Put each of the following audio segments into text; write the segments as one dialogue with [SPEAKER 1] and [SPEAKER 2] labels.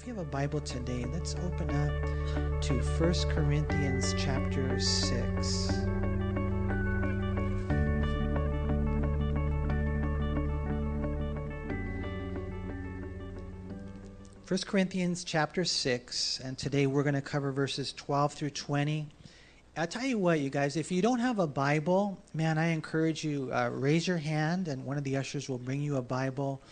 [SPEAKER 1] if you have a Bible today, let's open up to 1 Corinthians chapter 6. First Corinthians chapter 6, and today we're going to cover verses 12 through 20. I'll tell you what, you guys, if you don't have a Bible, man, I encourage you, uh, raise your hand, and one of the ushers will bring you a Bible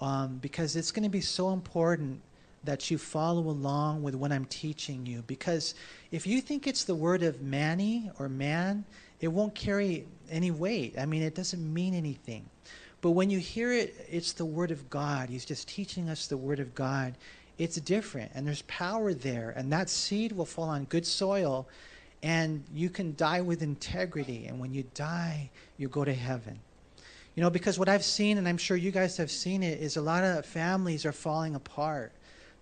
[SPEAKER 1] um, because it's going to be so important that you follow along with what I'm teaching you. Because if you think it's the word of Manny or man, it won't carry any weight. I mean, it doesn't mean anything. But when you hear it, it's the word of God. He's just teaching us the word of God. It's different, and there's power there. And that seed will fall on good soil, and you can die with integrity. And when you die, you go to heaven. You know, because what I've seen, and I'm sure you guys have seen it, is a lot of families are falling apart.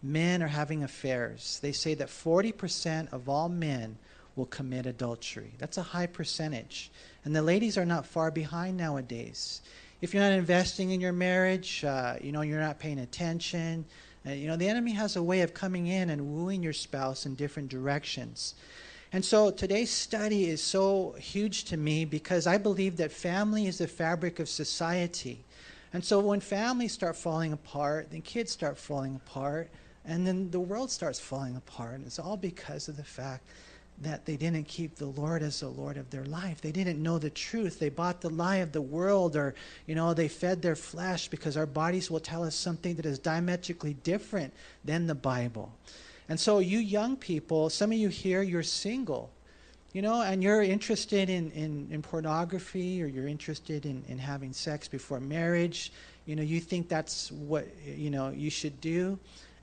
[SPEAKER 1] Men are having affairs. They say that 40% of all men will commit adultery. That's a high percentage. And the ladies are not far behind nowadays. If you're not investing in your marriage, uh, you know, you're not paying attention, uh, you know, the enemy has a way of coming in and wooing your spouse in different directions. And so today's study is so huge to me because I believe that family is the fabric of society. And so when families start falling apart, then kids start falling apart, and then the world starts falling apart. And it's all because of the fact that they didn't keep the Lord as the Lord of their life. They didn't know the truth. They bought the lie of the world, or, you know, they fed their flesh because our bodies will tell us something that is diametrically different than the Bible. And so, you young people, some of you here, you're single, you know, and you're interested in, in, in pornography or you're interested in, in having sex before marriage. You know, you think that's what, you know, you should do.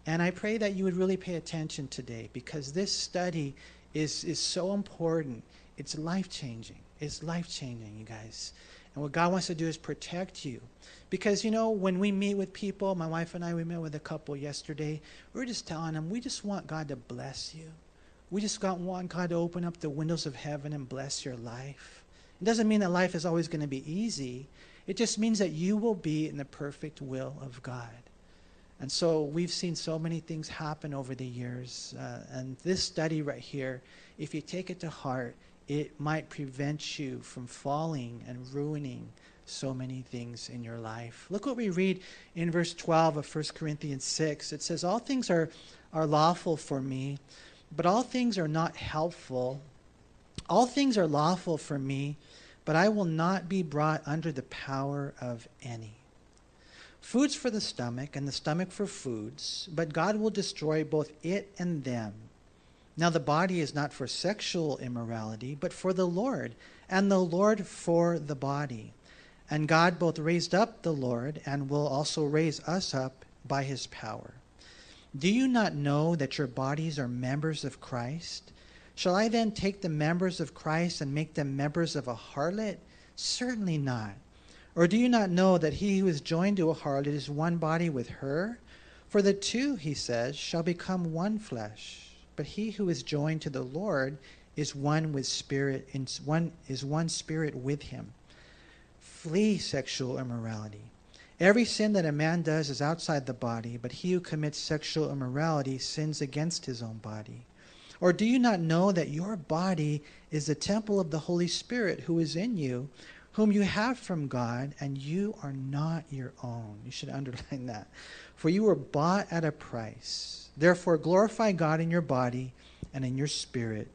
[SPEAKER 1] And I pray that you would really pay attention today because this study is, is so important. It's life changing. It's life changing, you guys. And what God wants to do is protect you. Because, you know, when we meet with people, my wife and I, we met with a couple yesterday, we were just telling them, we just want God to bless you. We just want God to open up the windows of heaven and bless your life. It doesn't mean that life is always going to be easy. It just means that you will be in the perfect will of God. And so we've seen so many things happen over the years. Uh, and this study right here, if you take it to heart, it might prevent you from falling and ruining so many things in your life. Look what we read in verse 12 of 1 Corinthians 6. It says, All things are, are lawful for me, but all things are not helpful. All things are lawful for me, but I will not be brought under the power of any. Food's for the stomach, and the stomach for foods, but God will destroy both it and them. Now, the body is not for sexual immorality, but for the Lord, and the Lord for the body. And God both raised up the Lord and will also raise us up by his power. Do you not know that your bodies are members of Christ? Shall I then take the members of Christ and make them members of a harlot? Certainly not. Or do you not know that he who is joined to a harlot is one body with her? For the two, he says, shall become one flesh. But he who is joined to the Lord is one with spirit, one is one spirit with him. Flee sexual immorality. Every sin that a man does is outside the body, but he who commits sexual immorality sins against his own body. Or do you not know that your body is the temple of the Holy Spirit who is in you, whom you have from God, and you are not your own? You should underline that. For you were bought at a price. Therefore, glorify God in your body and in your spirit,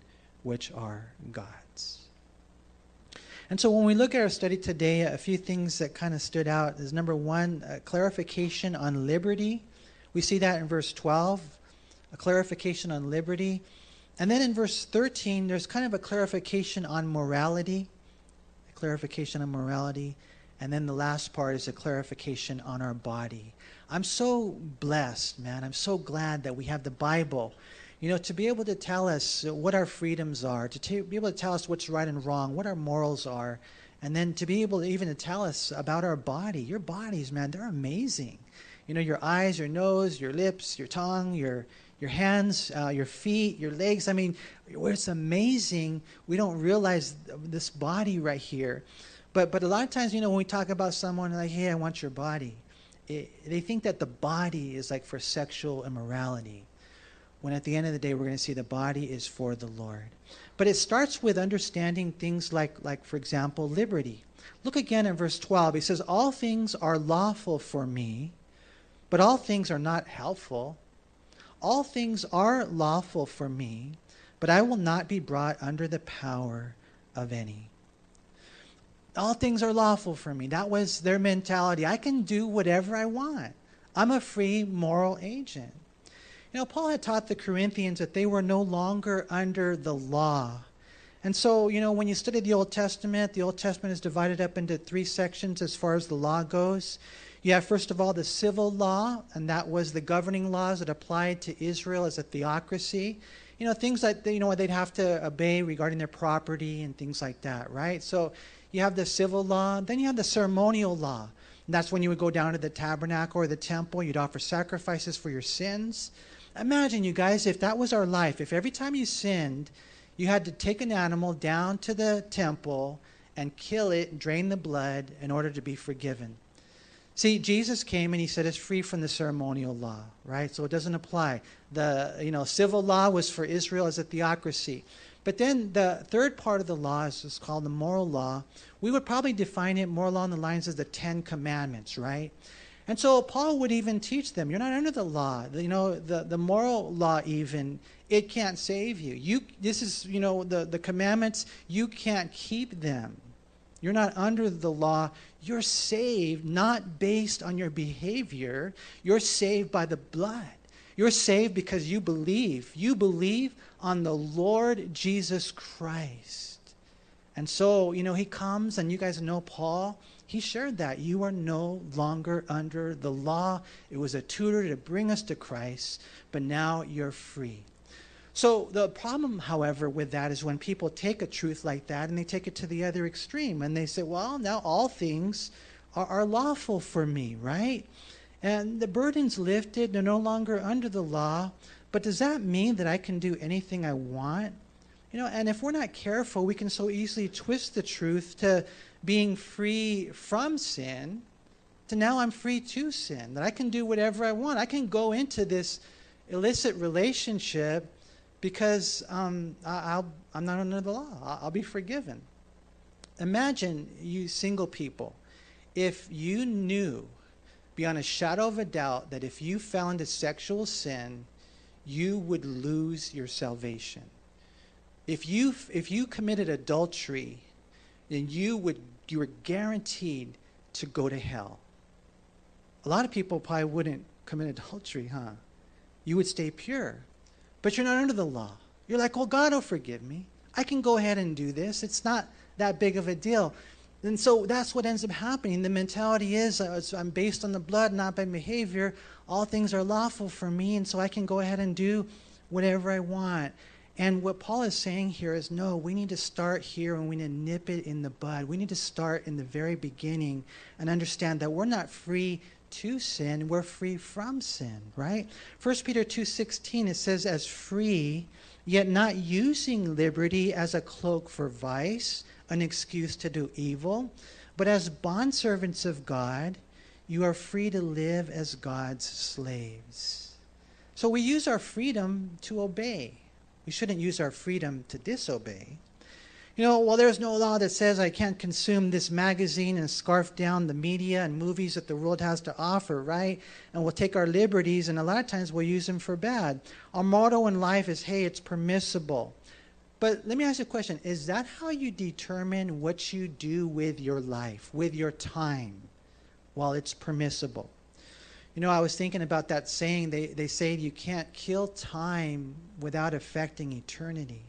[SPEAKER 1] which are God's. And so when we look at our study today, a few things that kind of stood out is number one, clarification on liberty. We see that in verse 12, a clarification on liberty. And then in verse 13, there's kind of a clarification on morality, clarification on morality. And then the last part is a clarification on our body. I'm so blessed, man. I'm so glad that we have the Bible you know, to be able to tell us what our freedoms are, to t- be able to tell us what's right and wrong, what our morals are, and then to be able to even to tell us about our body. Your bodies, man, they're amazing. You know, your eyes, your nose, your lips, your tongue, your your hands, uh, your feet, your legs. I mean, it's amazing. We don't realize this body right here. But but a lot of times, you know, when we talk about someone like, "Hey, I want your body," it, they think that the body is like for sexual immorality, when at the end of the day, we're going to see the body is for the Lord. But it starts with understanding things like, like for example, liberty. Look again in verse 12. He says, All things are lawful for me, but all things are not helpful. All things are lawful for me, but I will not be brought under the power of any. All things are lawful for me. That was their mentality. I can do whatever I want. I'm a free moral agent. You know, Paul had taught the Corinthians that they were no longer under the law. And so, you know, when you study the Old Testament, the Old Testament is divided up into three sections as far as the law goes. You have, first of all, the civil law, and that was the governing laws that applied to Israel as a theocracy. You know, things that, you know, they'd have to obey regarding their property and things like that, right? So you have the civil law, then you have the ceremonial law. And that's when you would go down to the tabernacle or the temple, you'd offer sacrifices for your sins. Imagine, you guys, if that was our life, if every time you sinned, you had to take an animal down to the temple and kill it, drain the blood in order to be forgiven. See, Jesus came and he said it's free from the ceremonial law, right? So it doesn't apply. The you know civil law was for Israel as a theocracy. But then the third part of the law is, is called the moral law. We would probably define it more along the lines of the Ten Commandments, right? And so Paul would even teach them, you're not under the law. You know, the, the moral law even, it can't save you. You this is, you know, the, the commandments, you can't keep them. You're not under the law. You're saved not based on your behavior. You're saved by the blood. You're saved because you believe. You believe on the Lord Jesus Christ. And so, you know, he comes, and you guys know Paul. He shared that. You are no longer under the law. It was a tutor to bring us to Christ, but now you're free. So the problem, however, with that is when people take a truth like that and they take it to the other extreme and they say, well, now all things are, are lawful for me, right? And the burden's lifted, they're no longer under the law. But does that mean that I can do anything I want? You know, and if we're not careful, we can so easily twist the truth to being free from sin to now I'm free to sin, that I can do whatever I want. I can go into this illicit relationship because um, I, am not under the law. I'll, I'll be forgiven. Imagine, you single people, if you knew beyond a shadow of a doubt that if you fell into sexual sin, you would lose your salvation. If you, if you committed adultery, then you, would, you were guaranteed to go to hell. A lot of people probably wouldn't commit adultery, huh? You would stay pure. But you're not under the law. You're like, well, God will forgive me. I can go ahead and do this. It's not that big of a deal. And so that's what ends up happening. The mentality is uh, I'm based on the blood, not by behavior. All things are lawful for me, and so I can go ahead and do whatever I want. And what Paul is saying here is no, we need to start here and we need to nip it in the bud. We need to start in the very beginning and understand that we're not free to sin, we're free from sin, right? 1 Peter 2:16 it says as free, yet not using liberty as a cloak for vice, an excuse to do evil, but as bondservants of God, you are free to live as God's slaves. So we use our freedom to obey. We shouldn't use our freedom to disobey you know, well, there's no law that says I can't consume this magazine and scarf down the media and movies that the world has to offer, right? And we'll take our liberties, and a lot of times we'll use them for bad. Our motto in life is, hey, it's permissible. But let me ask you a question Is that how you determine what you do with your life, with your time, while it's permissible? You know, I was thinking about that saying, they, they say you can't kill time without affecting eternity.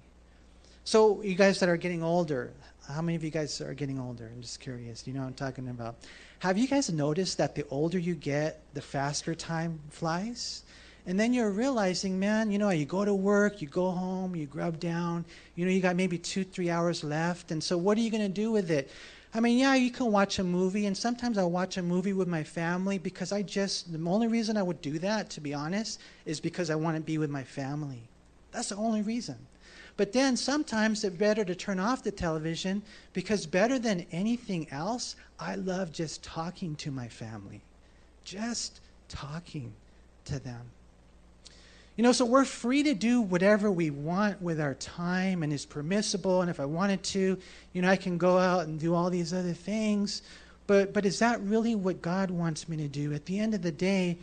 [SPEAKER 1] So, you guys that are getting older, how many of you guys are getting older? I'm just curious. You know what I'm talking about. Have you guys noticed that the older you get, the faster time flies? And then you're realizing, man, you know, you go to work, you go home, you grub down, you know, you got maybe two, three hours left. And so, what are you going to do with it? I mean, yeah, you can watch a movie, and sometimes I watch a movie with my family because I just, the only reason I would do that, to be honest, is because I want to be with my family. That's the only reason. But then sometimes it's better to turn off the television because better than anything else, I love just talking to my family. just talking to them. You know, so we're free to do whatever we want with our time and is permissible. And if I wanted to, you know, I can go out and do all these other things. But, but is that really what God wants me to do? At the end of the day,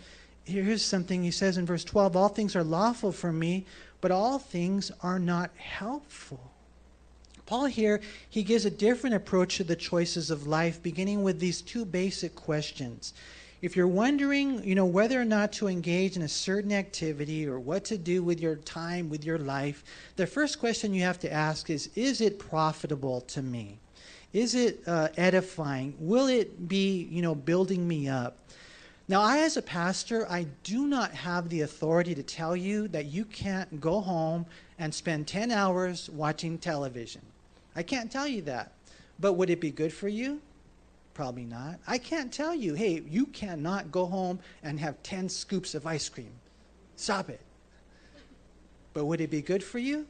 [SPEAKER 1] here's something he says in verse 12 All things are lawful for me, but all things are not helpful. Paul here, he gives a different approach to the choices of life, beginning with these two basic questions if you're wondering, you know, whether or not to engage in a certain activity or what to do with your time, with your life, the first question you have to ask is is it profitable to me? Is it uh, edifying? Will it be, you know, building me up? Now, I, as a pastor, I do not have the authority to tell you that you can't go home and spend 10 hours watching television. I can't tell you that. But would it be good for you? Probably not. I can't tell you, hey, you cannot go home and have 10 scoops of ice cream. Stop it. But would it be good for you?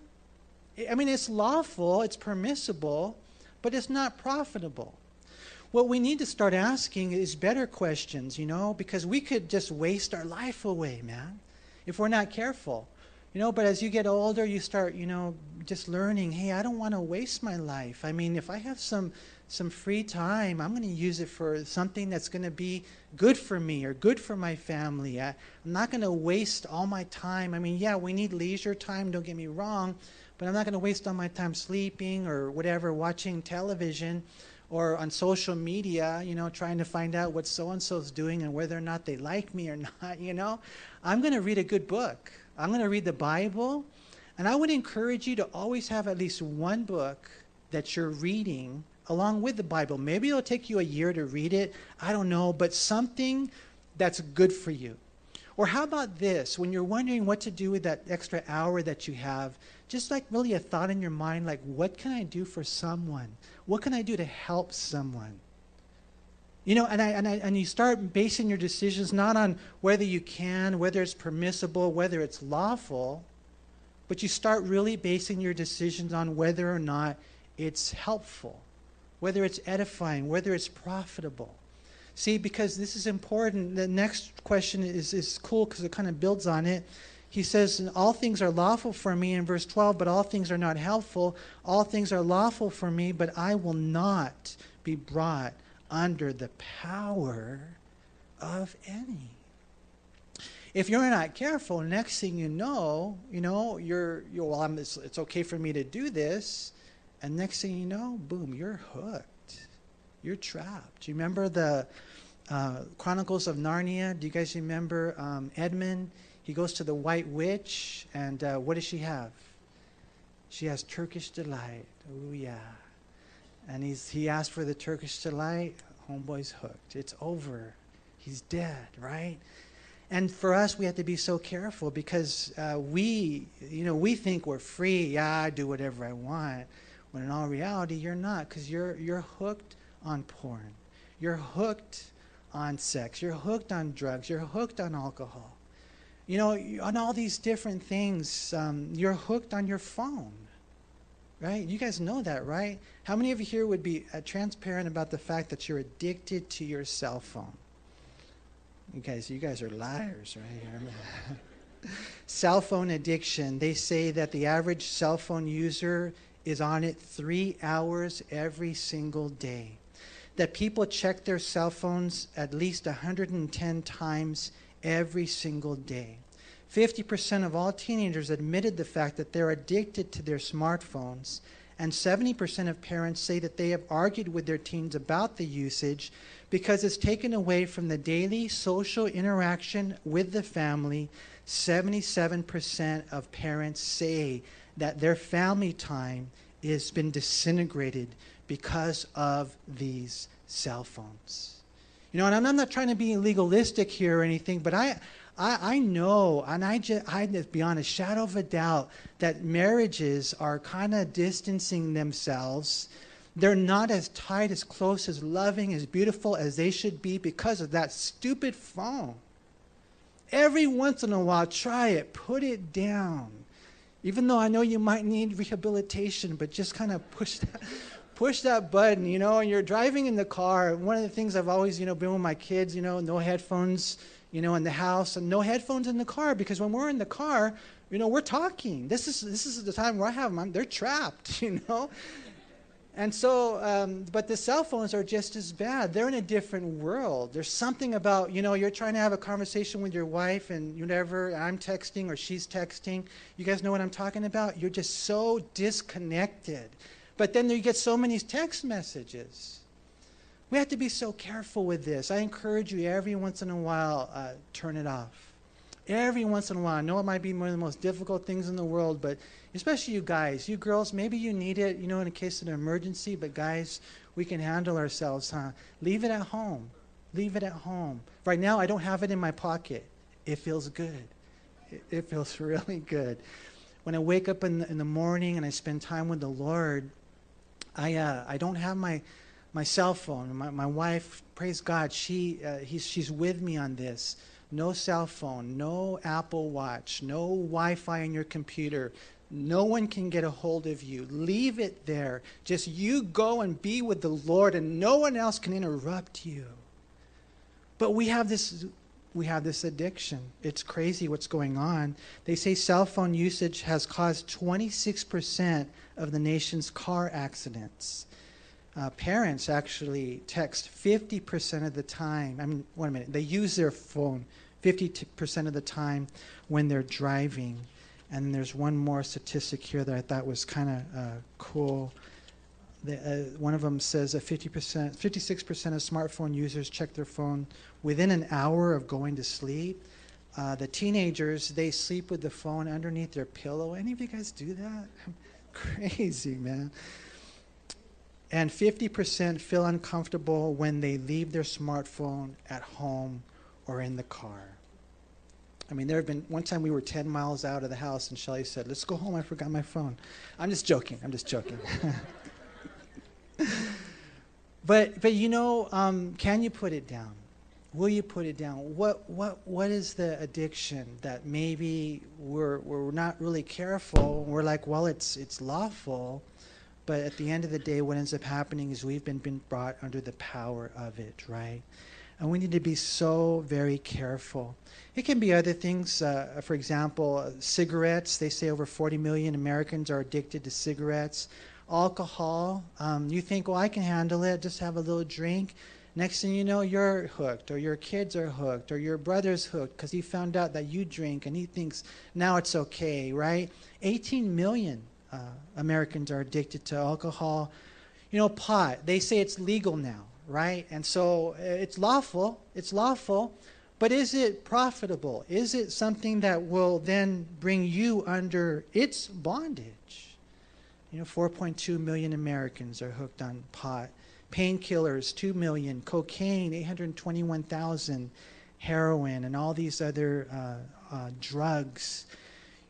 [SPEAKER 1] I mean, it's lawful, it's permissible, but it's not profitable. What we need to start asking is better questions, you know, because we could just waste our life away, man, if we're not careful. You know, but as you get older, you start, you know, just learning, hey, I don't want to waste my life. I mean, if I have some some free time, I'm going to use it for something that's going to be good for me or good for my family. I, am not going to waste all my time. I mean, yeah, we need leisure time, don't get me wrong, but I'm not going to waste all my time sleeping or whatever, watching television or on social media, you know, trying to find out what so and so's doing and whether or not they like me or not, you know. I'm going to read a good book. I'm going to read the Bible. And I would encourage you to always have at least one book that you're reading along with the Bible. Maybe it'll take you a year to read it. I don't know, but something that's good for you. Or how about this? When you're wondering what to do with that extra hour that you have, just like really a thought in your mind, like, what can I do for someone? What can I do to help someone? You know, and, I, and, I, and you start basing your decisions not on whether you can, whether it's permissible, whether it's lawful, but you start really basing your decisions on whether or not it's helpful whether it's edifying, whether it's profitable. See, because this is important. The next question is, is cool because it kind of builds on it. He says, All things are lawful for me in verse 12, but all things are not helpful. All things are lawful for me, but I will not be brought under the power of any. If you're not careful, next thing you know, you know, you're, you're well, I'm, it's, it's okay for me to do this. And next thing you know, boom, you're hooked. You're trapped. Do you remember the uh, Chronicles of Narnia? Do you guys remember um, Edmund? He goes to the White Witch, and uh, what does she have? She has Turkish delight. Oh yeah. And he's he asked for the Turkish delight. Homeboy's hooked. It's over. He's dead, right? And for us, we have to be so careful because uh, we, you know, we think we're free. Yeah, I do whatever I want. When in all reality, you're not because you're, you're hooked on porn. You're hooked on sex. You're hooked on drugs. You're hooked on alcohol. You know, on all these different things, um, you're hooked on your phone. Right? You guys know that, right? How many of you here would be uh, transparent about the fact that you're addicted to your cell phone? You guys, you guys are liars, right? Here. Cell phone addiction. They say that the average cell phone user is on it three hours every single day. That people check their cell phones at least 110 times every single day. 50% of all teenagers admitted the fact that they're addicted to their smartphones, and 70% of parents say that they have argued with their teens about the usage because it's taken away from the daily social interaction with the family. 77% of parents say that their family time has been disintegrated because of these cell phones. You know, and I'm not trying to be legalistic here or anything, but I, I, I know, and I just, I beyond a shadow of a doubt that marriages are kind of distancing themselves. They're not as tight, as close, as loving, as beautiful as they should be because of that stupid phone. Every once in a while, try it, put it down even though I know you might need rehabilitation, but just kind of push that, push that button, you know, and you're driving in the car. One of the things I've always, you know, been with my kids, you know, no headphones, you know, in the house and no headphones in the car because when we're in the car, you know, we're talking. This is this is the time where I have them. they're trapped, you know. And so, um, but the cell phones are just as bad. They're in a different world. There's something about, you know, you're trying to have a conversation with your wife and you never, I'm texting or she's texting. You guys know what I'm talking about? You're just so disconnected. But then you get so many text messages. We have to be so careful with this. I encourage you every once in a while, uh, turn it off. Every once in a while. I know it might be one of the most difficult things in the world, but especially you guys, you girls, maybe you need it, you know, in a case of an emergency, but guys, we can handle ourselves, huh? Leave it at home. Leave it at home. Right now, I don't have it in my pocket. It feels good. It, feels really good. When I wake up in the, in the morning and I spend time with the Lord, I, uh, I don't have my, my cell phone. My, my wife, praise God, she, uh, she's with me on this. No cell phone, no Apple Watch, no Wi Fi on your computer. No one can get a hold of you. Leave it there. Just you go and be with the Lord, and no one else can interrupt you. But we have this we have this addiction. It's crazy what's going on. They say cell phone usage has caused 26% of the nation's car accidents. Uh, parents actually text 50% of the time. I mean, a minute. They use their phone 50% of the time when they're driving. And there's one more statistic here that I thought was kind of uh, cool. The, uh, one of them says that 50%, 56% of smartphone users check their phone within an hour of going to sleep. Uh, the teenagers, they sleep with the phone underneath their pillow. Any of you guys do that? Crazy, man. And 50% feel uncomfortable when they leave their smartphone at home or in the car. I mean, there have been one time we were 10 miles out of the house, and Shelly said, Let's go home. I forgot my phone. I'm just joking. I'm just joking. but, but you know, um, can you put it down? Will you put it down? What, what, what is the addiction that maybe we're, we're not really careful? We're like, well, it's, it's lawful. But at the end of the day, what ends up happening is we've been, been brought under the power of it, right? And we need to be so very careful. It can be other things. Uh, for example, uh, cigarettes. They say over 40 million Americans are addicted to cigarettes. Alcohol. Um, you think, well, I can handle it. Just have a little drink. Next thing you know, you're hooked, or your kids are hooked, or your brother's hooked because he found out that you drink and he thinks now it's okay, right? 18 million uh, Americans are addicted to alcohol. You know, pot. They say it's legal now right? And so uh, it's lawful, it's lawful, but is it profitable? Is it something that will then bring you under its bondage? You know, 4.2 million Americans are hooked on pot. Painkillers, 2 million. Cocaine, 821,000. Heroin, and all these other uh, uh, drugs.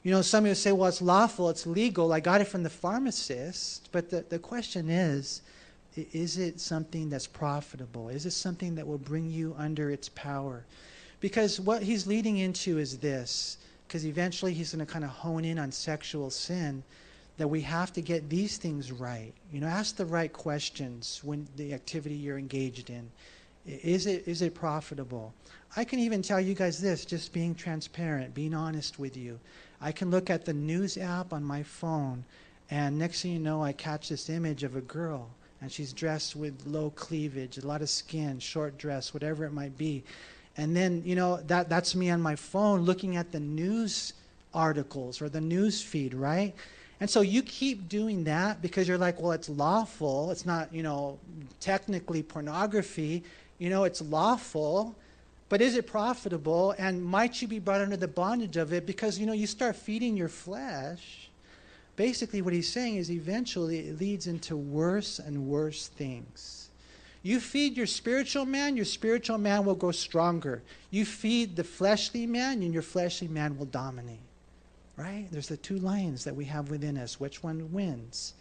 [SPEAKER 1] You know, some of you say, well, it's lawful, it's legal. I got it from the pharmacist. But the, the question is, is it something that's profitable? Is it something that will bring you under its power? Because what he's leading into is this, because eventually he's going to kind of hone in on sexual sin, that we have to get these things right. You know, ask the right questions when the activity you're engaged in. Is it, is it profitable? I can even tell you guys this, just being transparent, being honest with you. I can look at the news app on my phone, and next thing you know, I catch this image of a girl and she's dressed with low cleavage, a lot of skin, short dress, whatever it might be. And then, you know, that, that's me on my phone looking at the news articles or the news feed, right? And so you keep doing that because you're like, well, it's lawful. It's not, you know, technically pornography. You know, it's lawful. But is it profitable? And might you be brought under the bondage of it because, you know, you start feeding your flesh basically what he's saying is eventually it leads into worse and worse things. You feed your spiritual man, your spiritual man will grow stronger. You feed the fleshly man, and your fleshly man will dominate. Right? There's the two lions that we have within us. Which one wins?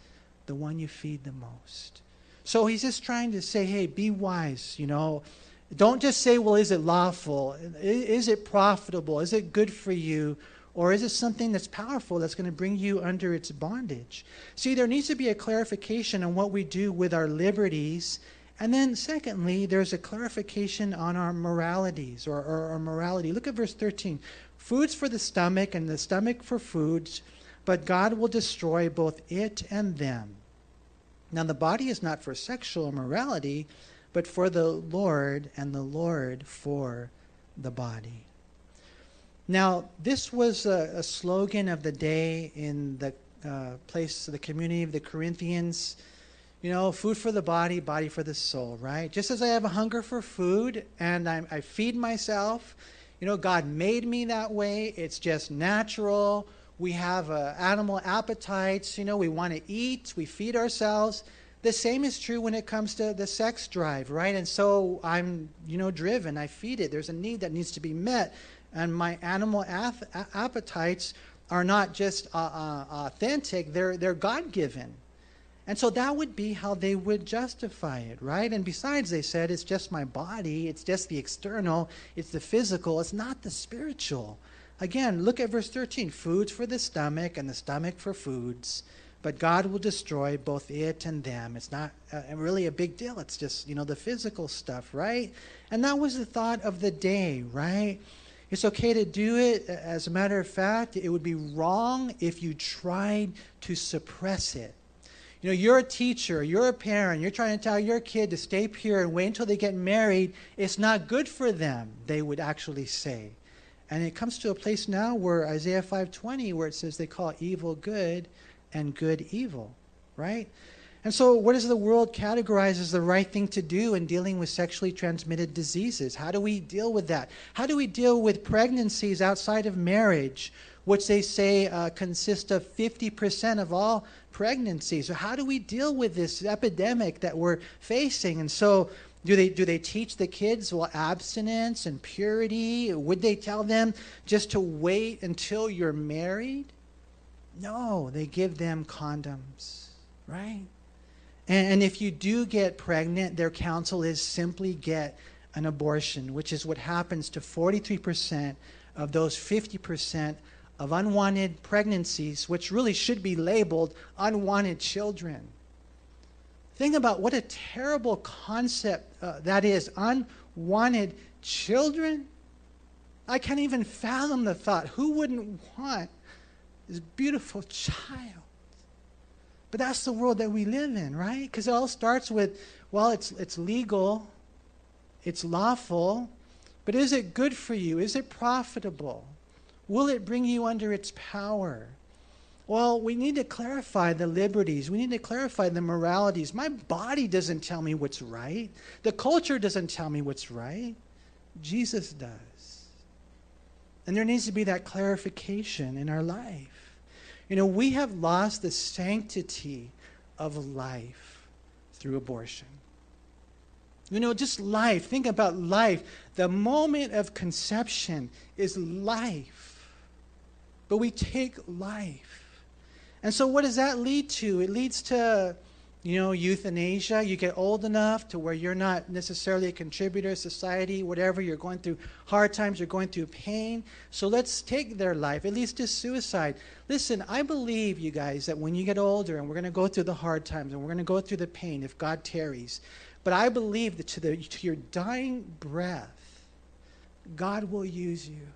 [SPEAKER 1] The one you feed the most. So he's just trying to say, hey, be wise, you know. Don't just say, well, is it lawful? Is it profitable? Is it good for you? Or is it something that's powerful that's going to bring you under its bondage? See, there needs to be a clarification on what we do with our liberties. And then, secondly, there's a clarification on our moralities or, or our morality. Look at verse 13 foods for the stomach, and the stomach for foods, but God will destroy both it and them. Now, the body is not for sexual immorality, but for the Lord, and the Lord for the body. Now, this was a, a slogan of the day in the uh, place, the community of the Corinthians. You know, food for the body, body for the soul, right? Just as I have a hunger for food and I, I feed myself, you know, God made me that way. It's just natural. We have uh, animal appetites. You know, we want to eat, we feed ourselves. The same is true when it comes to the sex drive, right? And so I'm, you know, driven. I feed it. There's a need that needs to be met and my animal ath- appetites are not just uh, uh, authentic, they're, they're God given. And so that would be how they would justify it, right? And besides, they said, it's just my body, it's just the external, it's the physical, it's not the spiritual. Again, look at verse 13 foods for the stomach, and the stomach for foods. But God will destroy both it and them. It's not uh, really a big deal. It's just, you know, the physical stuff, right? And that was the thought of the day, right? It's okay to do it. As a matter of fact, it would be wrong if you tried to suppress it. You know, you're a teacher, you're a parent, you're trying to tell your kid to stay pure and wait until they get married. It's not good for them, they would actually say. And it comes to a place now where Isaiah 5:20 where it says they call evil good and good evil, right? And so, what does the world categorize as the right thing to do in dealing with sexually transmitted diseases? How do we deal with that? How do we deal with pregnancies outside of marriage, which they say uh, consist of 50% of all pregnancies? So, how do we deal with this epidemic that we're facing? And so, do they, do they teach the kids, well, abstinence and purity? Would they tell them just to wait until you're married? No, they give them condoms, right? And if you do get pregnant, their counsel is simply get an abortion, which is what happens to 43% of those 50% of unwanted pregnancies, which really should be labeled unwanted children. Think about what a terrible concept uh, that is unwanted children. I can't even fathom the thought. Who wouldn't want this beautiful child? But that's the world that we live in, right? Because it all starts with, well, it's, it's legal, it's lawful, but is it good for you? Is it profitable? Will it bring you under its power? Well, we need to clarify the liberties. We need to clarify the moralities. My body doesn't tell me what's right. The culture doesn't tell me what's right. Jesus does. And there needs to be that clarification in our life. You know, we have lost the sanctity of life through abortion. You know, just life. Think about life. The moment of conception is life. But we take life. And so, what does that lead to? It leads to you know, euthanasia, you get old enough to where you're not necessarily a contributor to society, whatever, you're going through hard times, you're going through pain. So let's take their life, at least to suicide. Listen, I believe, you guys, that when you get older and we're going to go through the hard times and we're going to go through the pain if God tarries, but I believe that to, the, to your dying breath, God will use you.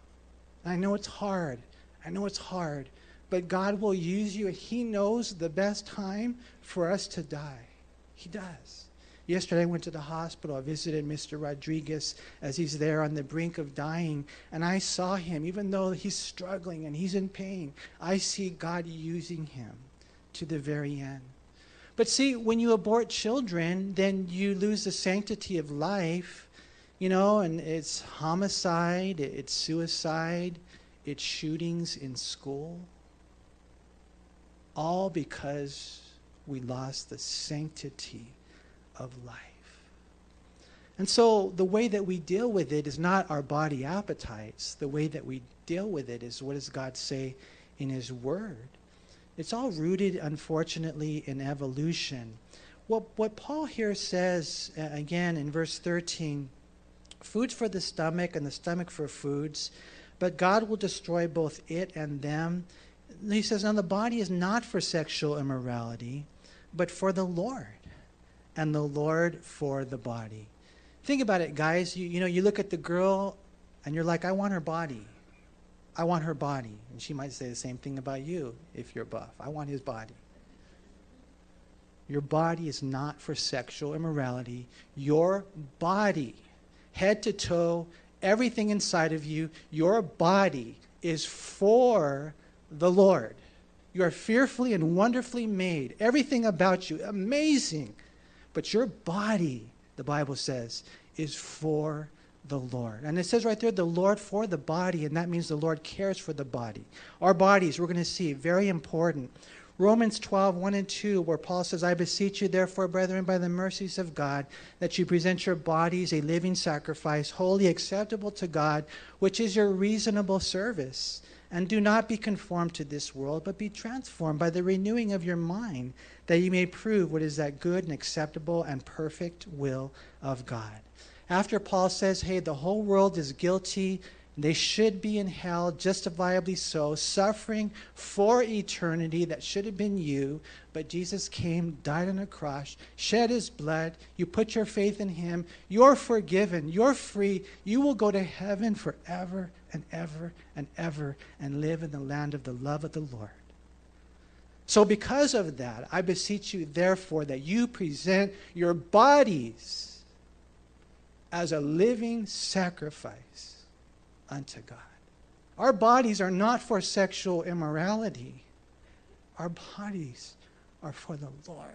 [SPEAKER 1] I know it's hard. I know it's hard but God will use you, He knows the best time for us to die. He does. Yesterday, I went to the hospital. I visited Mr. Rodriguez as he's there on the brink of dying, and I saw him, even though he's struggling and he's in pain, I see God using him to the very end. But see, when you abort children, then you lose the sanctity of life, you know, and it's homicide, it's suicide, it's shootings in school all because we lost the sanctity of life. And so the way that we deal with it is not our body appetites. The way that we deal with it is what does God say in His Word? It's all rooted, unfortunately, in evolution. What, what Paul here says, uh, again in verse 13, foods for the stomach and the stomach for foods, but God will destroy both it and them. He says, Now the body is not for sexual immorality, but for the Lord, and the Lord for the body. Think about it, guys. You, you know, you look at the girl and you're like, I want her body. I want her body. And she might say the same thing about you if you're buff. I want his body. Your body is not for sexual immorality. Your body, head to toe, everything inside of you, your body is for the Lord. You are fearfully and wonderfully made. Everything about you, amazing. But your body, the Bible says, is for the Lord. And it says right there, the Lord for the body, and that means the Lord cares for the body. Our bodies, we're going to see, very important. Romans 12, 1 and 2, where Paul says, I beseech you, therefore, brethren, by the mercies of God, that you present your bodies a living sacrifice, holy acceptable to God, which is your reasonable service. And do not be conformed to this world, but be transformed by the renewing of your mind, that you may prove what is that good and acceptable and perfect will of God. After Paul says, hey, the whole world is guilty they should be in hell, justifiably so, suffering for eternity. That should have been you. But Jesus came, died on a cross, shed his blood. You put your faith in him. You're forgiven. You're free. You will go to heaven forever and ever and ever and live in the land of the love of the Lord. So, because of that, I beseech you, therefore, that you present your bodies as a living sacrifice unto God. Our bodies are not for sexual immorality, our bodies are for the Lord.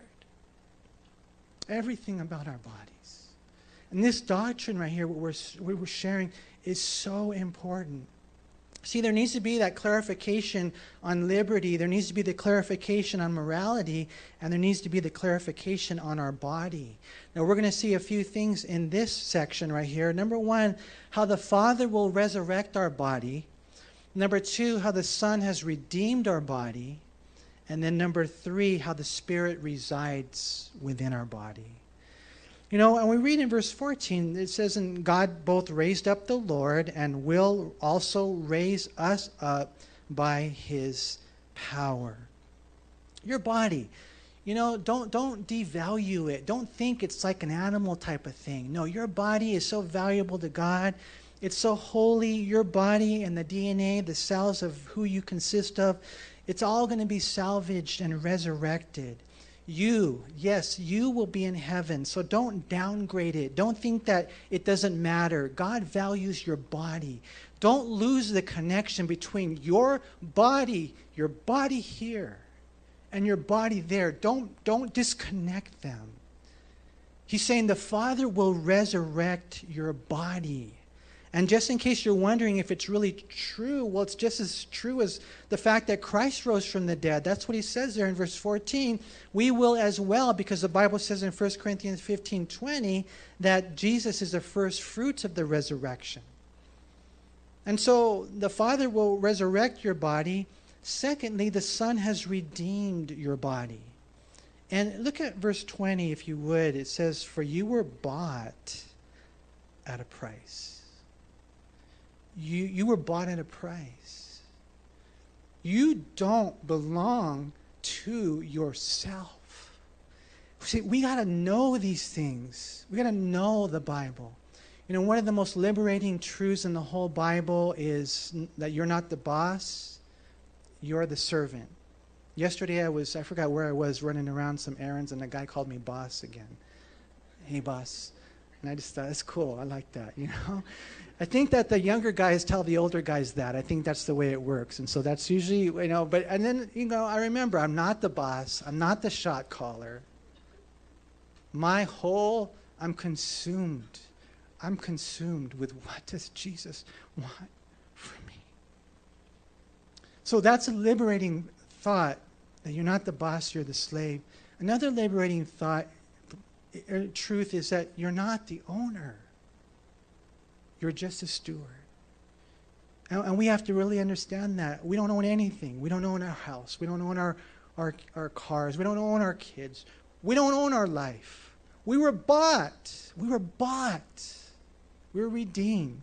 [SPEAKER 1] Everything about our bodies. And this doctrine right here, what we're, what we're sharing, is so important. See, there needs to be that clarification on liberty, there needs to be the clarification on morality, and there needs to be the clarification on our body. Now, we're going to see a few things in this section right here. Number one, how the Father will resurrect our body. Number two, how the Son has redeemed our body. And then number three, how the Spirit resides within our body. You know, and we read in verse 14, it says, And God both raised up the Lord and will also raise us up by his power. Your body, you know, don't, don't devalue it. Don't think it's like an animal type of thing. No, your body is so valuable to God. It's so holy. Your body and the DNA, the cells of who you consist of, it's all going to be salvaged and resurrected. You, yes, you will be in heaven. So don't downgrade it. Don't think that it doesn't matter. God values your body. Don't lose the connection between your body, your body here, and your body there. Don't, don't disconnect them. He's saying the Father will resurrect your body. And just in case you're wondering if it's really true, well, it's just as true as the fact that Christ rose from the dead. That's what he says there in verse 14. We will as well, because the Bible says in 1 Corinthians 15 20 that Jesus is the first fruits of the resurrection. And so the Father will resurrect your body. Secondly, the Son has redeemed your body. And look at verse 20, if you would. It says, For you were bought at a price. You, you were bought at a price. You don't belong to yourself. See, we got to know these things. We got to know the Bible. You know, one of the most liberating truths in the whole Bible is that you're not the boss, you're the servant. Yesterday I was, I forgot where I was, running around some errands, and a guy called me boss again. Hey, boss. And I just thought, that's cool. I like that, you know? I think that the younger guys tell the older guys that. I think that's the way it works. And so that's usually, you know, but, and then, you know, I remember I'm not the boss, I'm not the shot caller. My whole, I'm consumed. I'm consumed with what does Jesus want from me? So that's a liberating thought that you're not the boss, you're the slave. Another liberating thought, Er, truth is that you're not the owner. You're just a steward. And, and, we have to really understand that. We don't own anything. We don't own our house. We don't own our, our, our cars. We don't own our kids. We don't own our life. We were bought. We were bought. We were redeemed.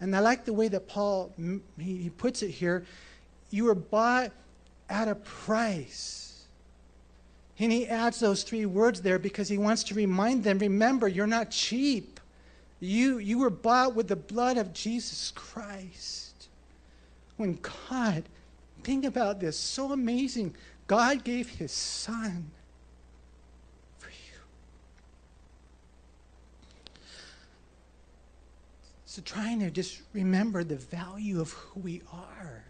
[SPEAKER 1] And I like the way that Paul he, he puts it here. You were bought at a price. And he adds those three words there because he wants to remind them remember, you're not cheap. You, you were bought with the blood of Jesus Christ. When God, think about this, so amazing. God gave his son for you. So, trying to just remember the value of who we are.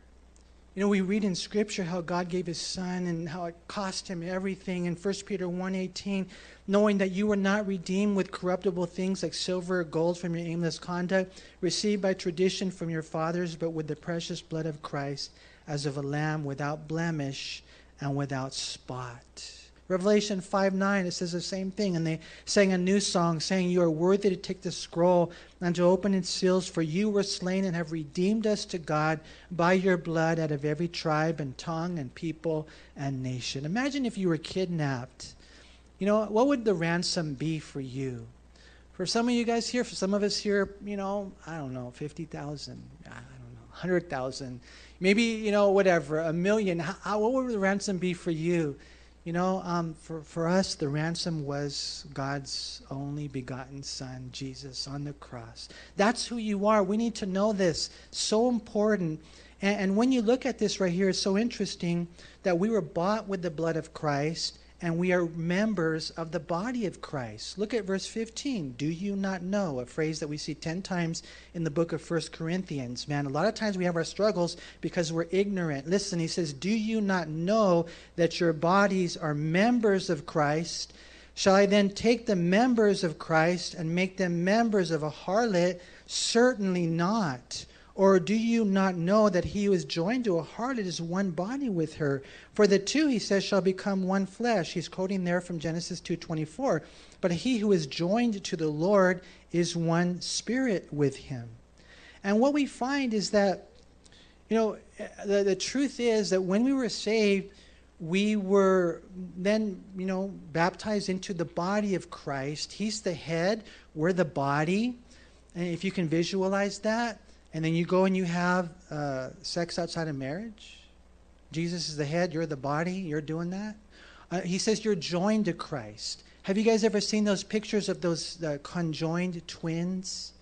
[SPEAKER 1] You know, we read in Scripture how God gave His Son and how it cost Him everything. In 1 Peter 1.18, knowing that you were not redeemed with corruptible things like silver or gold from your aimless conduct, received by tradition from your fathers, but with the precious blood of Christ, as of a lamb without blemish and without spot. Revelation 5 9, it says the same thing. And they sang a new song, saying, You are worthy to take the scroll and to open its seals, for you were slain and have redeemed us to God by your blood out of every tribe and tongue and people and nation. Imagine if you were kidnapped. You know, what would the ransom be for you? For some of you guys here, for some of us here, you know, I don't know, 50,000, I don't know, 100,000, maybe, you know, whatever, a million. How, what would the ransom be for you? You know, um, for, for us, the ransom was God's only begotten Son, Jesus, on the cross. That's who you are. We need to know this. So important. And, and when you look at this right here, it's so interesting that we were bought with the blood of Christ and we are members of the body of Christ. Look at verse 15. Do you not know? A phrase that we see 10 times in the book of First Corinthians. Man, a lot of times we have our struggles because we're ignorant. Listen, he says, Do you not know that your bodies are members of Christ? Shall I then take the members of Christ and make them members of a harlot? Certainly not. Or do you not know that he who is joined to a harlot is one body with her? For the two, he says, shall become one flesh. He's quoting there from Genesis 2.24. But he who is joined to the Lord is one spirit with him. And what we find is that, you know, the, the truth is that when we were saved, we were then, you know, baptized into the body of Christ. He's the head, we're the body. And if you can visualize that, and then you go and you have uh, sex outside of marriage. Jesus is the head, you're the body, you're doing that. Uh, he says you're joined to Christ. Have you guys ever seen those pictures of those uh, conjoined twins?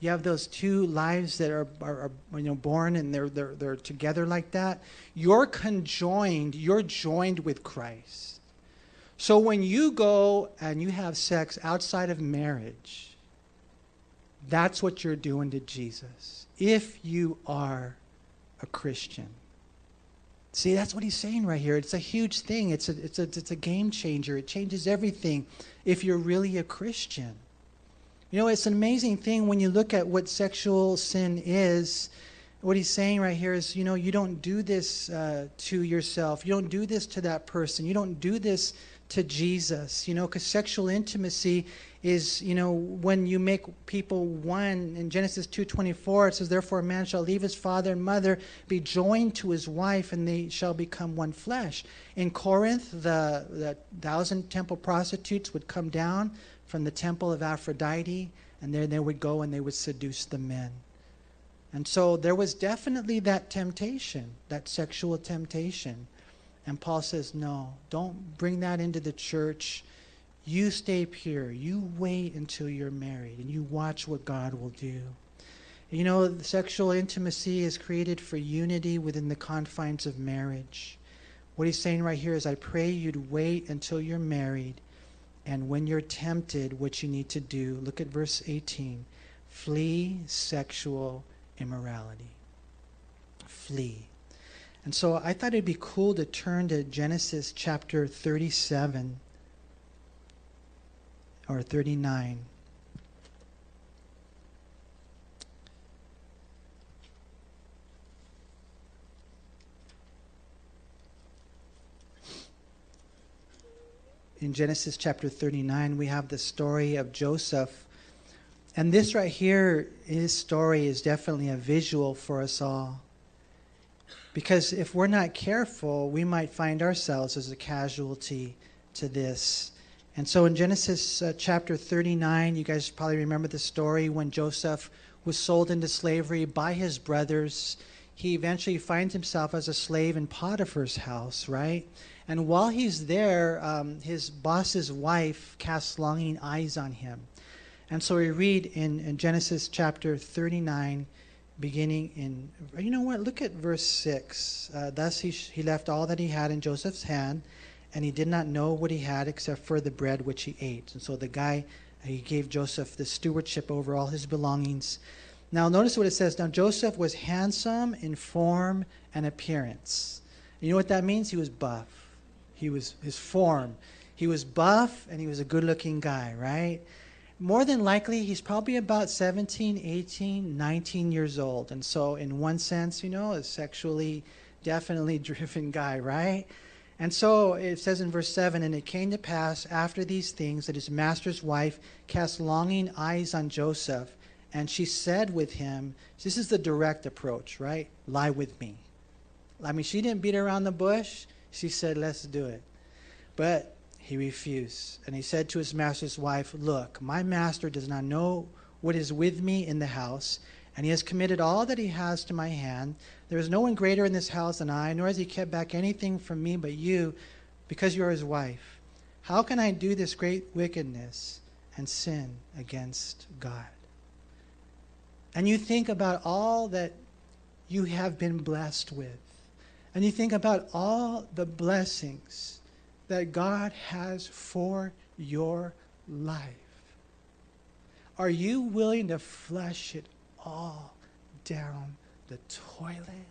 [SPEAKER 1] You have those two lives that are, are, are, you know born and they're, they're they're together like that. You're conjoined. You're joined with Christ. So when you go and you have sex outside of marriage, that's what you're doing to Jesus if you are a Christian. See, that's what he's saying right here. It's a huge thing. It's a, it's a, it's a game changer. It changes everything if you're really a Christian. You know, it's an amazing thing when you look at what sexual sin is. What he's saying right here is, you know, you don't do this uh, to yourself. You don't do this to that person. You don't do this to Jesus, you know, because sexual intimacy is, you know, when you make people one. In Genesis 2.24, it says, Therefore a man shall leave his father and mother, be joined to his wife, and they shall become one flesh. In Corinth, the, the thousand temple prostitutes would come down from the temple of Aphrodite, and there they would go and they would seduce the men. And so there was definitely that temptation, that sexual temptation. And Paul says, no, don't bring that into the church. You stay pure. You wait until you're married and you watch what God will do. You know, sexual intimacy is created for unity within the confines of marriage. What he's saying right here is, I pray you'd wait until you're married. And when you're tempted, what you need to do, look at verse 18 flee sexual immorality. Flee. And so I thought it'd be cool to turn to Genesis chapter 37 or 39. In Genesis chapter 39, we have the story of Joseph. And this right here, his story is definitely a visual for us all. Because if we're not careful, we might find ourselves as a casualty to this. And so in Genesis uh, chapter 39, you guys probably remember the story when Joseph was sold into slavery by his brothers. He eventually finds himself as a slave in Potiphar's house, right? And while he's there, um, his boss's wife casts longing eyes on him. And so we read in, in Genesis chapter 39, beginning in, you know what, look at verse 6. Uh, Thus he, he left all that he had in Joseph's hand, and he did not know what he had except for the bread which he ate. And so the guy, he gave Joseph the stewardship over all his belongings. Now, notice what it says. Now, Joseph was handsome in form and appearance. You know what that means? He was buff. He was his form. He was buff and he was a good looking guy, right? More than likely he's probably about 17 18 19 years old. And so in one sense you know a sexually definitely driven guy right? And so it says in verse 7 and it came to pass after these things that his master's wife cast longing eyes on joseph and she said with him this is the direct approach right? Lie with me. I mean she didn't beat around the bush. She said let's do it. But he refused. And he said to his master's wife, Look, my master does not know what is with me in the house, and he has committed all that he has to my hand. There is no one greater in this house than I, nor has he kept back anything from me but you, because you are his wife. How can I do this great wickedness and sin against God? And you think about all that you have been blessed with, and you think about all the blessings that God has for your life? Are you willing to flush it all down the toilet?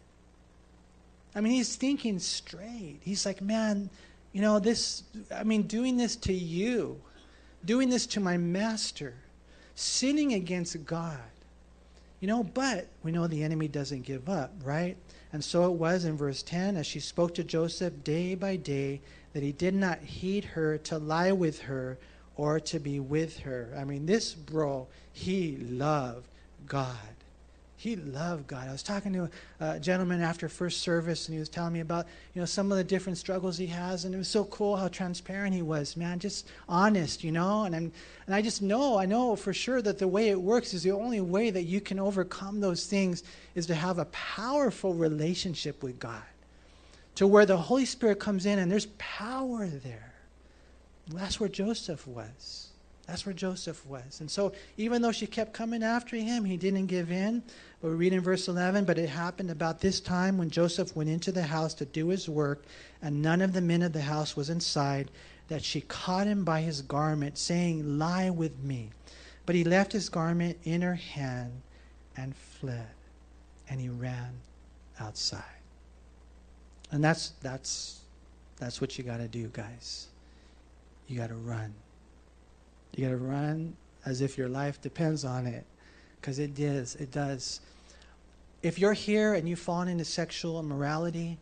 [SPEAKER 1] I mean, he's thinking straight. He's like, man, you know, this, I mean, doing this to you, doing this to my master, sinning against God. You know, but we know the enemy doesn't give up, right? And so it was in verse 10 as she spoke to Joseph day by day that he did not heed her to lie with her or to be with her. I mean, this bro, he loved God. He loved God. I was talking to a gentleman after first service, and he was telling me about you know some of the different struggles he has, and it was so cool how transparent he was, man, just honest, you know. And I'm, and I just know, I know for sure that the way it works is the only way that you can overcome those things is to have a powerful relationship with God to where the Holy Spirit comes in and there's power there. That's where Joseph was. That's where Joseph was. And so, even though she kept coming after him, he didn't give in. But we read in verse 11 But it happened about this time when Joseph went into the house to do his work, and none of the men of the house was inside, that she caught him by his garment, saying, Lie with me. But he left his garment in her hand and fled, and he ran outside. And that's that's that's what you got to do, guys. You got to run. You got to run as if your life depends on it because it does. It does. If you're here and you've fallen into sexual immorality,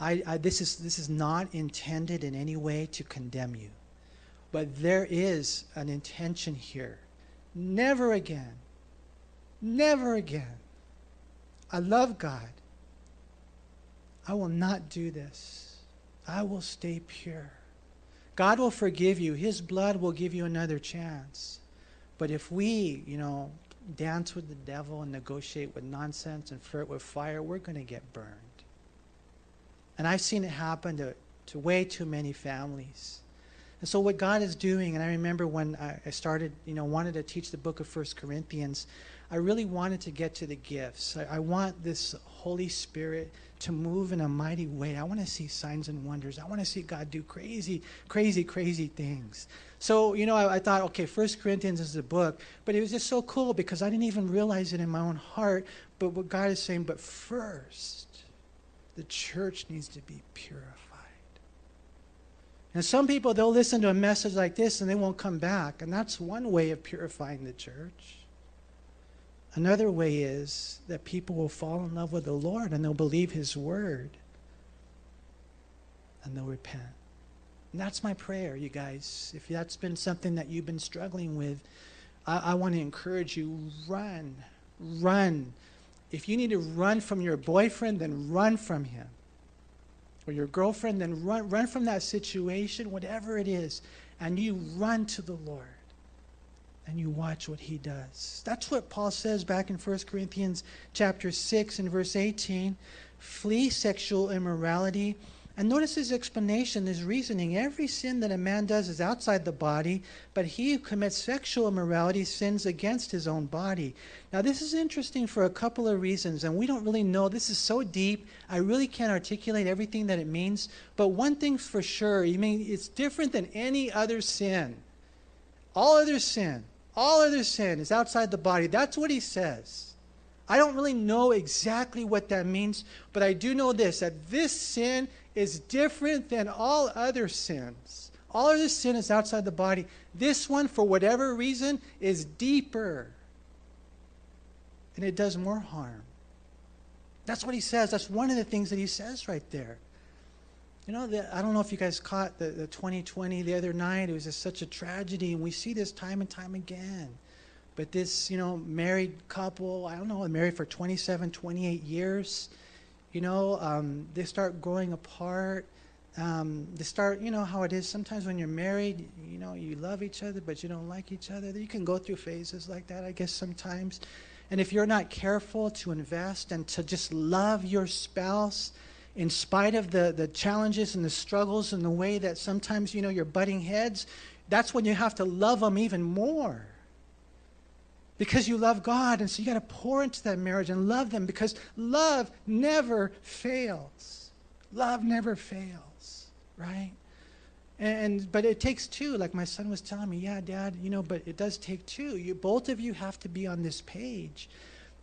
[SPEAKER 1] I, I, this, is, this is not intended in any way to condemn you. But there is an intention here. Never again. Never again. I love God. I will not do this. I will stay pure. God will forgive you. His blood will give you another chance. But if we, you know, dance with the devil and negotiate with nonsense and flirt with fire, we're going to get burned. And I've seen it happen to, to way too many families. And so what God is doing, and I remember when I started, you know, wanted to teach the book of First Corinthians, I really wanted to get to the gifts. I, I want this Holy Spirit to move in a mighty way. I want to see signs and wonders. I want to see God do crazy, crazy, crazy things. So, you know, I, I thought, okay, First Corinthians is a book, but it was just so cool because I didn't even realize it in my own heart. But what God is saying, but first, the church needs to be purified. And some people, they'll listen to a message like this and they won't come back. And that's one way of purifying the church. Another way is that people will fall in love with the Lord and they'll believe His word and they'll repent. And that's my prayer, you guys. If that's been something that you've been struggling with, I, I want to encourage you run. Run. If you need to run from your boyfriend, then run from him. Or your girlfriend, then run, run from that situation, whatever it is, and you run to the Lord. And you watch what he does. That's what Paul says back in 1 Corinthians chapter 6 and verse 18. Flee sexual immorality. And notice his explanation, his reasoning. Every sin that a man does is outside the body, but he who commits sexual immorality sins against his own body. Now, this is interesting for a couple of reasons, and we don't really know. This is so deep, I really can't articulate everything that it means. But one thing's for sure, I mean, it's different than any other sin. All other sin, all other sin is outside the body. That's what he says. I don't really know exactly what that means, but I do know this that this sin is different than all other sins. All other sin is outside the body. This one, for whatever reason, is deeper. And it does more harm. That's what he says. That's one of the things that he says right there. You know, the, I don't know if you guys caught the, the 2020 the other night. It was just such a tragedy, and we see this time and time again. But this, you know, married couple, I don't know, married for 27, 28 years, you know, um, they start growing apart. Um, they start, you know, how it is sometimes when you're married, you know, you love each other, but you don't like each other. You can go through phases like that, I guess, sometimes. And if you're not careful to invest and to just love your spouse, in spite of the, the challenges and the struggles and the way that sometimes, you know, you're butting heads, that's when you have to love them even more because you love God. And so you got to pour into that marriage and love them because love never fails. Love never fails, right? And but it takes two, like my son was telling me, yeah, dad, you know, but it does take two. You both of you have to be on this page.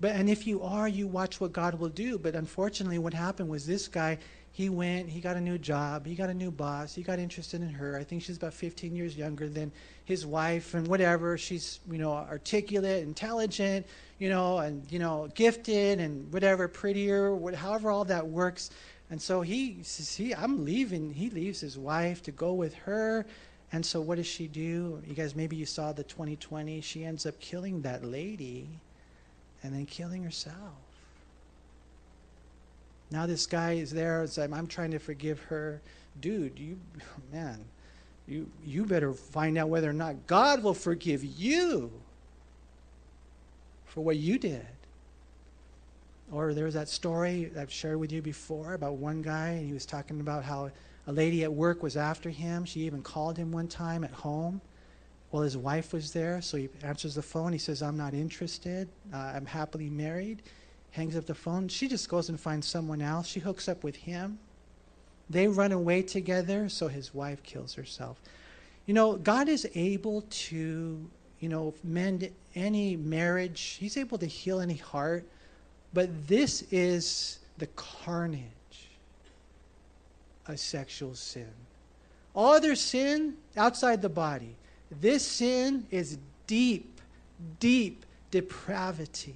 [SPEAKER 1] But and if you are, you watch what God will do. But unfortunately what happened was this guy, he went, he got a new job, he got a new boss, he got interested in her. I think she's about 15 years younger than his wife and whatever. She's, you know, articulate, intelligent, you know, and, you know, gifted and whatever, prettier, however all that works. And so he says, he, I'm leaving. He leaves his wife to go with her. And so what does she do? You guys, maybe you saw the 2020. She ends up killing that lady and then killing herself. Now this guy is there. It's like, I'm trying to forgive her. Dude, you, man, you, you better find out whether or not God will forgive you for what you did. Or there was that story I've shared with you before about one guy, and he was talking about how a lady at work was after him. She even called him one time at home while his wife was there. So he answers the phone. He says, I'm not interested. Uh, I'm happily married hangs up the phone. She just goes and finds someone else. She hooks up with him. They run away together, so his wife kills herself. You know, God is able to, you know, mend any marriage, He's able to heal any heart, but this is the carnage of sexual sin. All other sin outside the body. This sin is deep, deep depravity.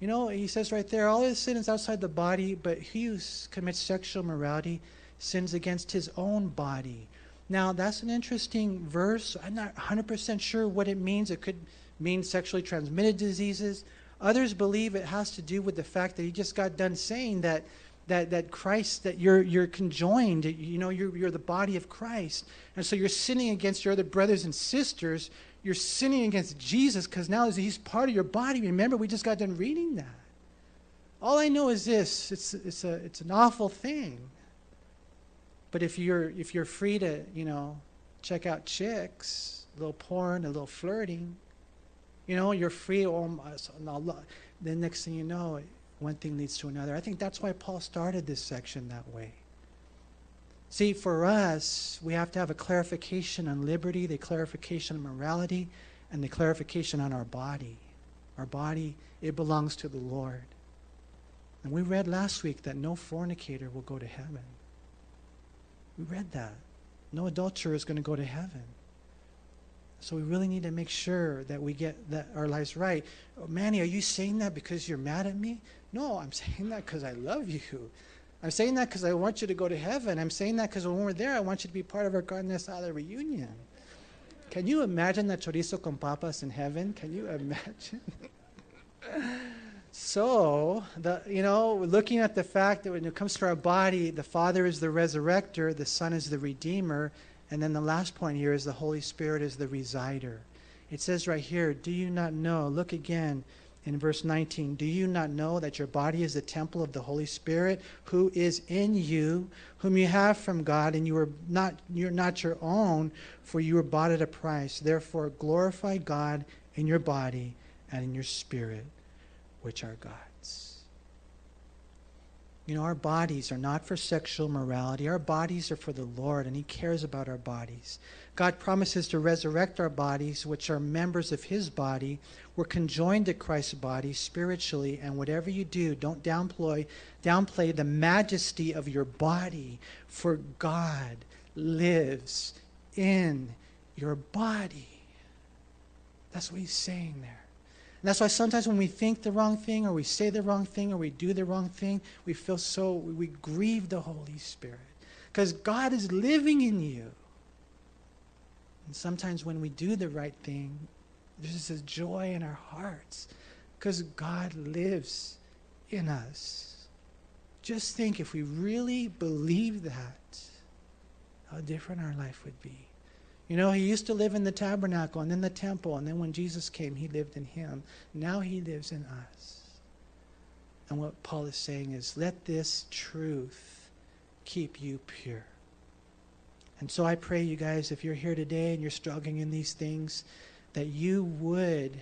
[SPEAKER 1] You know, he says right there, all his sin is outside the body, but he who commits sexual morality sins against his own body. Now, that's an interesting verse. I'm not 100% sure what it means. It could mean sexually transmitted diseases. Others believe it has to do with the fact that he just got done saying that that, that Christ, that you're, you're conjoined, you know, you're, you're the body of Christ. And so you're sinning against your other brothers and sisters you're sinning against Jesus because now he's part of your body. Remember, we just got done reading that. All I know is this it's, it's, a, it's an awful thing. But if you're, if you're free to, you know, check out chicks, a little porn, a little flirting, you know, you're free. Oh, then next thing you know, one thing leads to another. I think that's why Paul started this section that way. See, for us, we have to have a clarification on liberty, the clarification on morality, and the clarification on our body. Our body, it belongs to the Lord. And we read last week that no fornicator will go to heaven. We read that. No adulterer is going to go to heaven. So we really need to make sure that we get that our lives right. Oh, Manny, are you saying that because you're mad at me? No, I'm saying that because I love you. I'm saying that because I want you to go to heaven. I'm saying that because when we're there, I want you to be part of our Carne Asada reunion. Can you imagine the chorizo con papas in heaven? Can you imagine? so, the, you know, looking at the fact that when it comes to our body, the Father is the resurrector, the Son is the redeemer, And then the last point here is the Holy Spirit is the resider. It says right here, Do you not know? Look again in verse 19. Do you not know that your body is the temple of the Holy Spirit who is in you, whom you have from God, and you are not you're not your own, for you were bought at a price. Therefore glorify God in your body and in your spirit, which are God's. You know, our bodies are not for sexual morality. Our bodies are for the Lord, and He cares about our bodies. God promises to resurrect our bodies, which are members of His body. We're conjoined to Christ's body spiritually, and whatever you do, don't downplay, downplay the majesty of your body, for God lives in your body. That's what He's saying there. And that's why sometimes when we think the wrong thing or we say the wrong thing or we do the wrong thing, we feel so, we grieve the Holy Spirit. Because God is living in you. And sometimes when we do the right thing, there's this joy in our hearts because God lives in us. Just think if we really believe that, how different our life would be. You know, he used to live in the tabernacle and then the temple, and then when Jesus came, he lived in him. Now he lives in us. And what Paul is saying is let this truth keep you pure. And so I pray, you guys, if you're here today and you're struggling in these things, that you would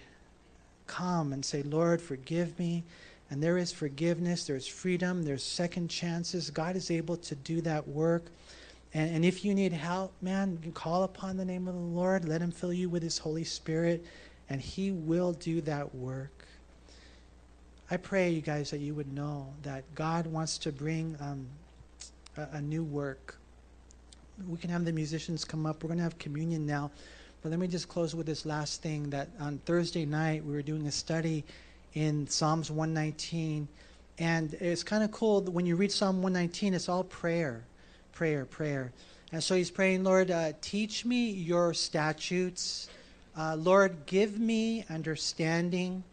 [SPEAKER 1] come and say, Lord, forgive me. And there is forgiveness, there's freedom, there's second chances. God is able to do that work. And, and if you need help, man, you call upon the name of the Lord. Let Him fill you with His Holy Spirit, and He will do that work. I pray, you guys, that you would know that God wants to bring um, a, a new work. We can have the musicians come up. We're going to have communion now. But let me just close with this last thing that on Thursday night we were doing a study in Psalms 119. And it's kind of cool when you read Psalm 119, it's all prayer prayer, prayer. And so he's praying, Lord, uh, teach me your statutes. Uh, Lord, give me understanding.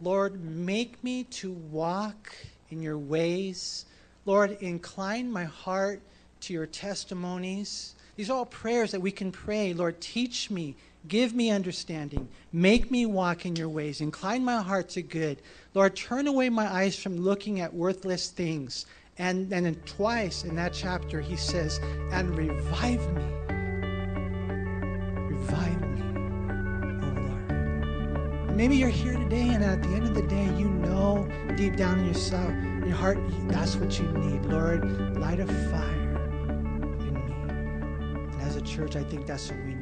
[SPEAKER 1] Lord, make me to walk in your ways. Lord, incline my heart to your testimonies. These are all prayers that we can pray. Lord, teach me, give me understanding, make me walk in your ways, incline my heart to good. Lord, turn away my eyes from looking at worthless things and, and then twice in that chapter, he says, and revive me. Revive me, oh Lord. Maybe you're here today, and at the end of the day, you know deep down in yourself, in your heart, that's what you need. Lord, light a fire in me. And as a church, I think that's what we need.